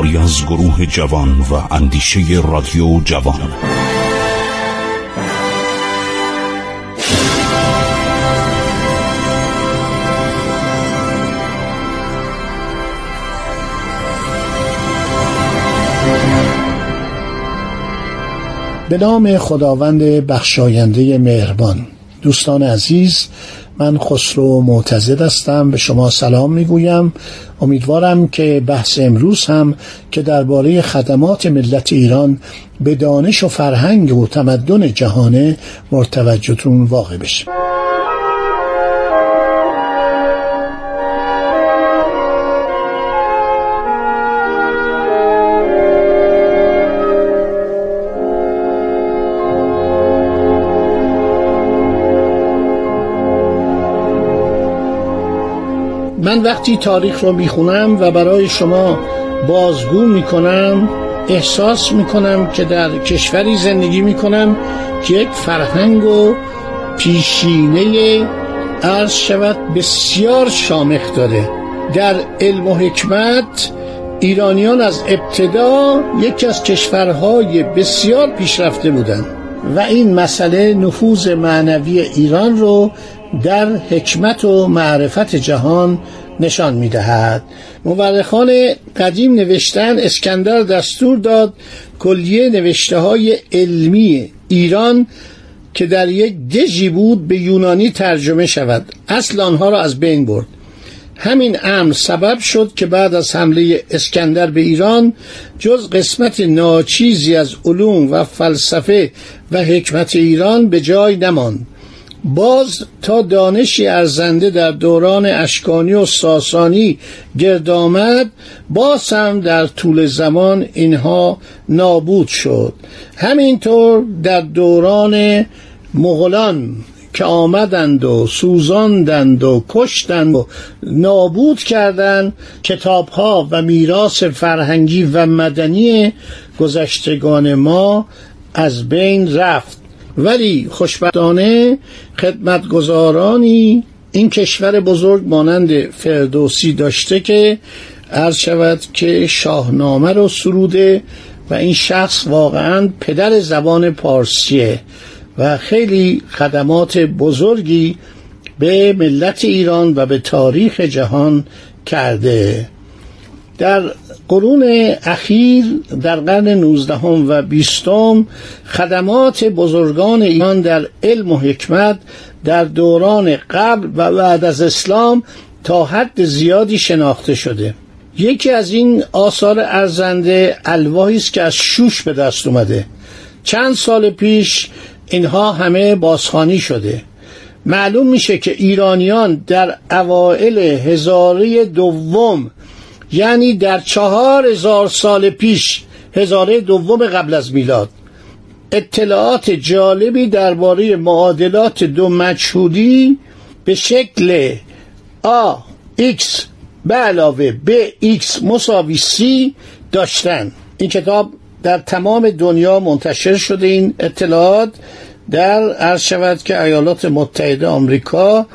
کاری از گروه جوان و اندیشه رادیو جوان. به نام خداوند بخشاینده مهربان. دوستان عزیز من خسرو معتزد هستم. به شما سلام می‌گویم. امیدوارم که بحث امروز هم که درباره خدمات ملت ایران به دانش و فرهنگ و تمدن جهانه مرتوجهتون واقع بشه. وقتی تاریخ رو می‌خونم و برای شما بازگو می‌کنم احساس می‌کنم که در کشوری زندگی می‌کنم که یک فرهنگ و پیشینه عرض شود بسیار شامخ داره. در علم و حکمت ایرانیان از ابتدا یکی از کشورهای بسیار پیشرفته بودند و این مسئله نفوذ معنوی ایران رو در حکمت و معرفت جهان نشان می‌دهد. مورخان قدیم نوشتن اسکندر دستور داد کلیه نوشته های علمی ایران که در یک دژی بود به یونانی ترجمه شود. اصل آنها را از بین برد. همین امر سبب شد که بعد از حمله اسکندر به ایران جز قسمت ناچیزی از علوم و فلسفه و حکمت ایران به جای نماند. باز تا دانشی ارزنده در دوران اشکانی و ساسانی گرد آمد باز هم در طول زمان اینها نابود شد. همینطور در دوران مغلان که آمدند و سوزاندند و کشتند و نابود کردند کتابها و میراث فرهنگی و مدنی گذشتگان ما از بین رفت. ولی خوشبختانه خدمتگزارانی این کشور بزرگ مانند فردوسی داشته که عرض شود که شاهنامه رو سروده و این شخص واقعا پدر زبان پارسیه و خیلی خدمات بزرگی به ملت ایران و به تاریخ جهان کرده. در قرون اخیر در قرن نوزدهم و بیستم خدمات بزرگان ایران در علم و حکمت در دوران قبل و بعد از اسلام تا حد زیادی شناخته شده. یکی از این آثار ارزنده الواحی است که از شوش به دست اومده. چند سال پیش اینها همه بازخانی شده. معلوم میشه که ایرانیان در اوائل هزاره دوم یعنی در چهار هزار سال پیش هزاره دوم قبل از میلاد. اطلاعات جالبی درباره معادلات دو مجهولی به شکل آ ایکس به علاوه ب ایکس مساوی سی داشتن. این کتاب در تمام دنیا منتشر شده این اطلاعات. در عرض شود که ایالات متحده آمریکا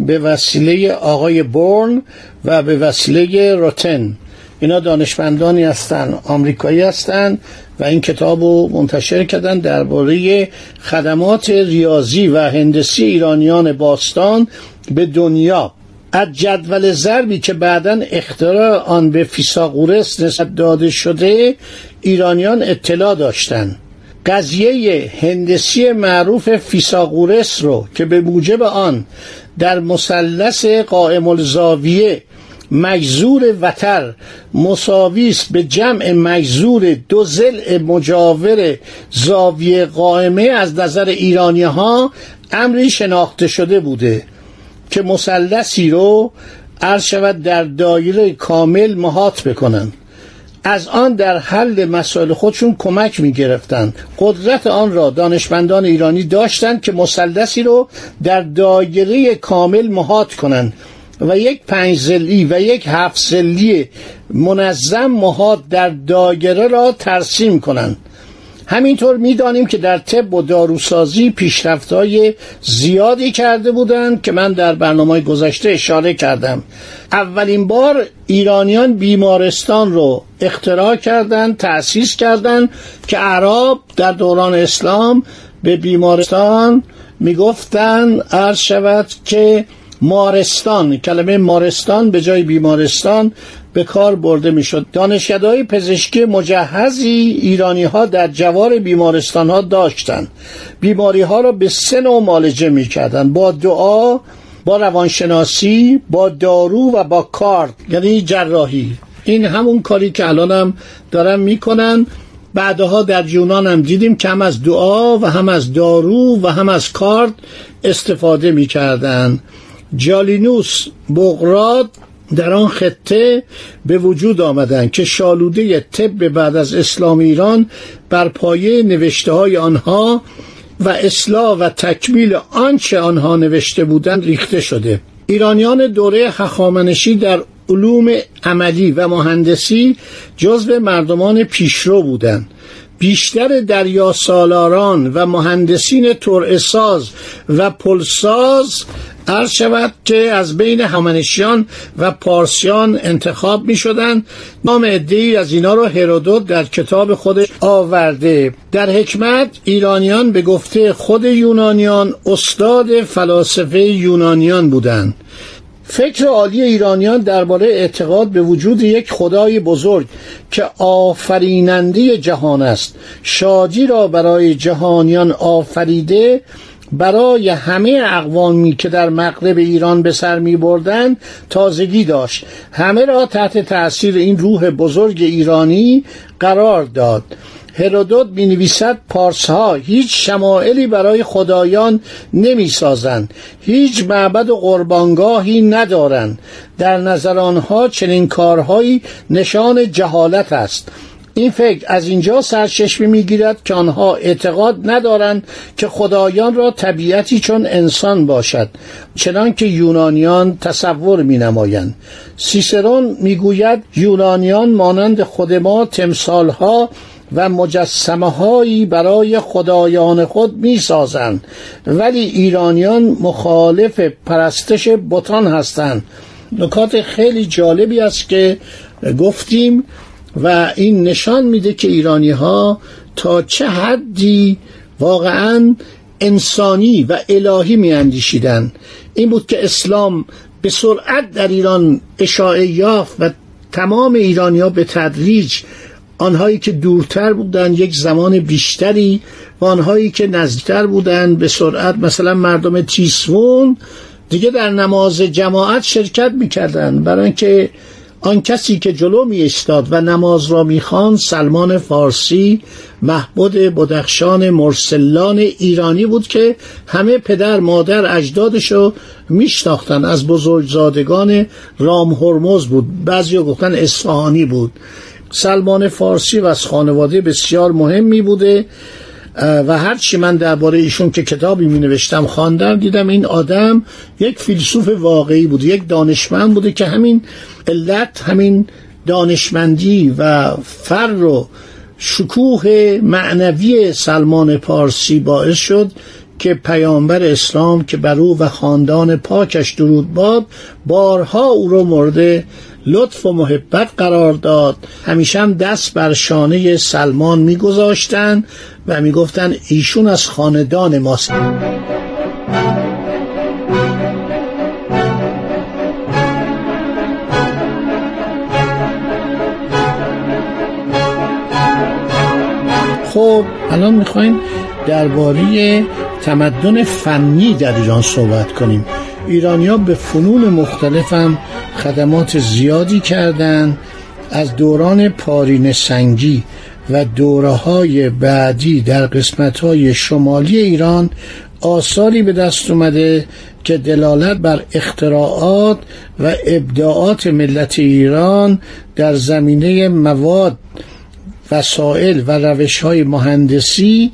به وسیله آقای بورن و به وسیله روتن. اینا دانشمندانی هستند آمریکایی هستند و این کتاب رو منتشر کردن درباره خدمات ریاضی و هندسی ایرانیان باستان به دنیا. از جدول ضربی که بعدا اختراع آن به فیساغورس نسبت داده شده ایرانیان اطلاع داشتند قضیه هندسی معروف فیساغورس رو که به موجب آن در مثلث قائم الزاویه مجزور وتر مساویس به جمع مجزور دو زل مجاور زاویه قائمه از نظر ایرانی ها امری شناخته شده بوده که مثلثی رو عرض شود در دایره کامل محاط بکنن از آن در حل مسائل خودشون کمک می گرفتن قدرت آن را دانشمندان ایرانی داشتند که مثلثی رو در دایره کامل محاط کنند و یک پنج زلی و یک هفت زلی منظم محاط در دایره را ترسیم کنند. همینطور می‌دانیم که در طب و داروسازی پیشرفت‌های زیادی کرده بودند که من در برنامه گذشته اشاره کردم. اولین بار ایرانیان بیمارستان رو اختراع کردند تأسیس کردند که عرب در دوران اسلام به بیمارستان می‌گفتند عرض شود که مارستان کلمه مارستان به جای بیمارستان به کار برده می‌شد. دانشکدهای پزشکی مجهزی ایرانی ها در جوار بیمارستان ها داشتند. بیماری ها را به سه نوع معالجه می‌کردند. با دعا با روانشناسی با دارو و با کارت یعنی جراحی. این همون کاری که الانم دارن می‌کنن. بعدها در یونان هم دیدیم که هم از دعا و هم از دارو و هم از کارت استفاده می‌کردن. جالینوس بغراد در آن خطه به وجود آمدند که شالوده طب بعد از اسلام ایران بر پایه نوشته های آنها و اصلاح و تکمیل آنچه آنها نوشته بودند ریخته شده. ایرانیان دوره هخامنشی در علوم عملی و مهندسی جزو مردمان پیشرو بودند. بیشتر دریا سالاران و مهندسین ترعساز و پلساز عرض شود که از بین همنشیان و پارسیان انتخاب می شدن نام ادهی از اینا رو هرودوت در کتاب خودش آورده. در حکمت ایرانیان به گفته خود یونانیان استاد فلاسفه یونانیان بودند. فکر عالی ایرانیان درباره اعتقاد به وجود یک خدای بزرگ که آفریننده جهان است شادی را برای جهانیان آفریده برای همه اقوامی که در مغرب ایران به سر می بردن تازگی داشت. همه را تحت تأثیر این روح بزرگ ایرانی قرار داد. هرودوت می نویسد پارس ها هیچ شمائلی برای خدایان نمی سازند هیچ معبد و قربانگاهی ندارند. در نظر آنها چنین کارهایی نشان جهالت است. این فکر از اینجا سرچشمه می‌گیرد که آنها اعتقاد ندارند که خدایان را طبیعتی چون انسان باشد چنان که یونانیان تصور می نمایند سیسرون می‌گوید یونانیان مانند خود ما تمثالها و مجسمه هایی برای خدایان خود می سازند ولی ایرانیان مخالف پرستش بتان هستند. نکات خیلی جالبی است که گفتیم و این نشان میده که ایرانی ها تا چه حدی واقعا انسانی و الهی می اندیشیدن این بود که اسلام به سرعت در ایران اشاعه یافت و تمام ایرانی ها به تدریج آنهایی که دورتر بودند یک زمان بیشتری و آنهایی که نزدیکتر بودند به سرعت مثلا مردم تیسفون دیگه در نماز جماعت شرکت می‌کردند. برای اینکه آن کسی که جلو می استاد و نماز را می‌خوان سلمان فارسی محبود بدخشان مرسلان ایرانی بود که همه پدر مادر اجدادشو میشناختن. از بزرگزادگان رام هرمز بود. بعضی گفتن اصفهانی بود. سلمان فارسی و از خانواده بسیار مهمی بوده و هرچی من درباره ایشون که کتابی می نوشتم خواندم دیدم این آدم یک فیلسوف واقعی بوده یک دانشمند بوده که همین علت همین دانشمندی و فر و شکوه معنوی سلمان پارسی باعث شد که پیامبر اسلام که بر او و خاندان پاکش درود باد بارها او را مورد لطف و محبت قرار داد. همیشه هم دست بر شانه سلمان میگذاشتند و می‌گفتند ایشون از خاندان ماست. خب الان می‌خوایم درباره تمدن فنی در ایران صحبت کنیم. ایرانیا به فنون مختلف هم خدمات زیادی کردند از دوران پارین سنگی و دوره های بعدی در قسمت های شمالی ایران آثاری به دست اومده که دلالت بر اختراعات و ابداعات ملت ایران در زمینه مواد وسایل و روش های مهندسی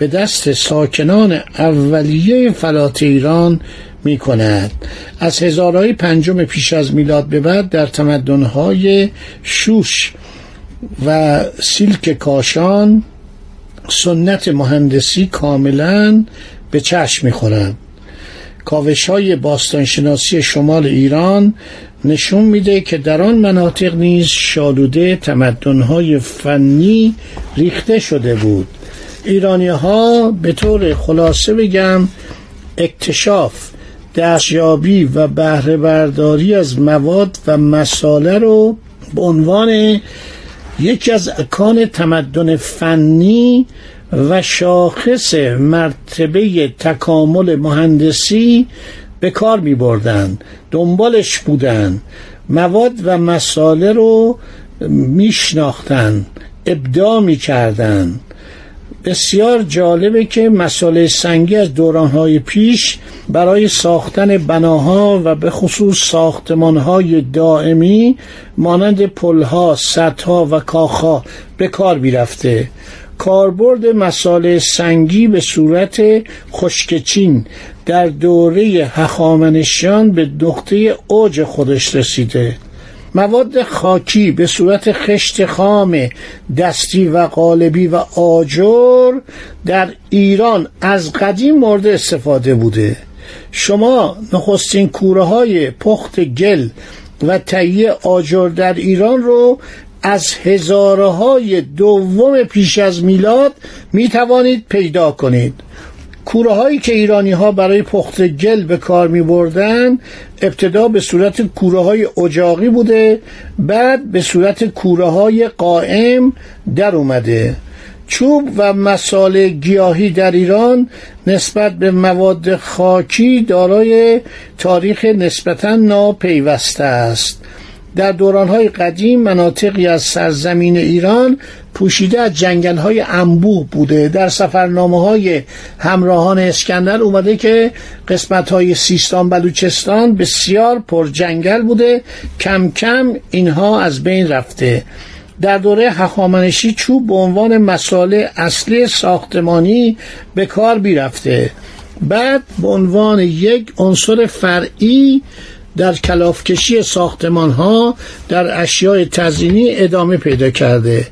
به دست ساکنان اولیه فلات ایران می کند از هزارهای پنجم پیش از میلاد به بعد در تمدنهای شوش و سیلک کاشان سنت مهندسی کاملا به چشم می‌خورد کاوش های باستانشناسی شمال ایران نشون میده که در آن مناطق نیز شالوده تمدنهای فنی ریخته شده بود. ایرانی ها به طور خلاصه بگم اکتشاف دستیابی و بهره برداری از مواد و مساله رو به عنوان یکی از اکان تمدن فنی و شاخص مرتبه تکامل مهندسی به کار می بردن دنبالش بودن مواد و مساله رو میشناختن ابداع می کردن بسیار جالبه که مساله سنگی از دورانهای پیش برای ساختن بناها و به خصوص ساختمانهای دائمی مانند پلها، سدها و کاخها به کار می‌رفته. کاربرد مساله سنگی به صورت خشکچین در دوره هخامنشیان به نقطه اوج خودش رسیده. مواد خاکی به صورت خشت خام دستی و قالبی و آجر در ایران از قدیم مورد استفاده بوده. شما نخستین کوره های پخت گل و تهیه آجر در ایران رو از هزاره های دوم پیش از میلاد می توانید پیدا کنید. کوره هایی که ایرانی ها برای پخت گل به کار می بردن ابتدا به صورت کوره های اجاقی بوده بعد به صورت کوره های قائم در اومده. چوب و مسال گیاهی در ایران نسبت به مواد خاکی دارای تاریخ نسبتا ناپیوسته است. در دورانهای قدیم مناطقی از سرزمین ایران پوشیده از جنگل های انبوه بوده. در سفرنامه های همراهان اسکندر اومده که قسمت های سیستان بلوچستان بسیار پر جنگل بوده. کم کم اینها از بین رفته. در دوره هخامنشی چوب به عنوان مساله اصلی ساختمانی به کار بیرفته بعد به عنوان یک عنصر فرعی در کلافکشی ساختمان ها در اشیاء تزینی ادامه پیدا کرده.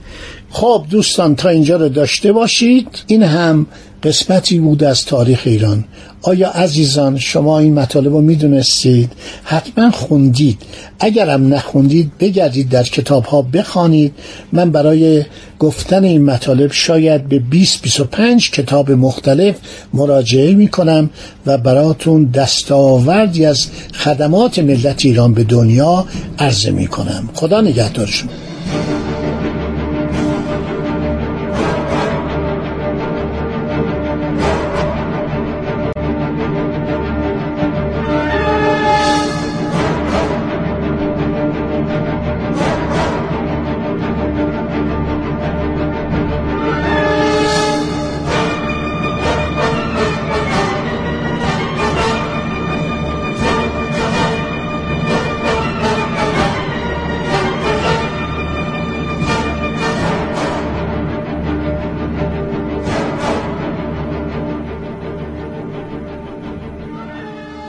خب دوستان تا اینجا رو داشته باشید. این هم قسمتی بود از تاریخ ایران. آیا عزیزان شما این مطالب رو می‌دونستید؟ حتما خوندید. اگرم نخوندید بگردید در کتاب ها بخوانید. من برای گفتن این مطالب شاید به 20 25 کتاب مختلف مراجعه می کنم و براتون دستاوردی از خدمات ملت ایران به دنیا عرضه می کنم خدا نگهدارشون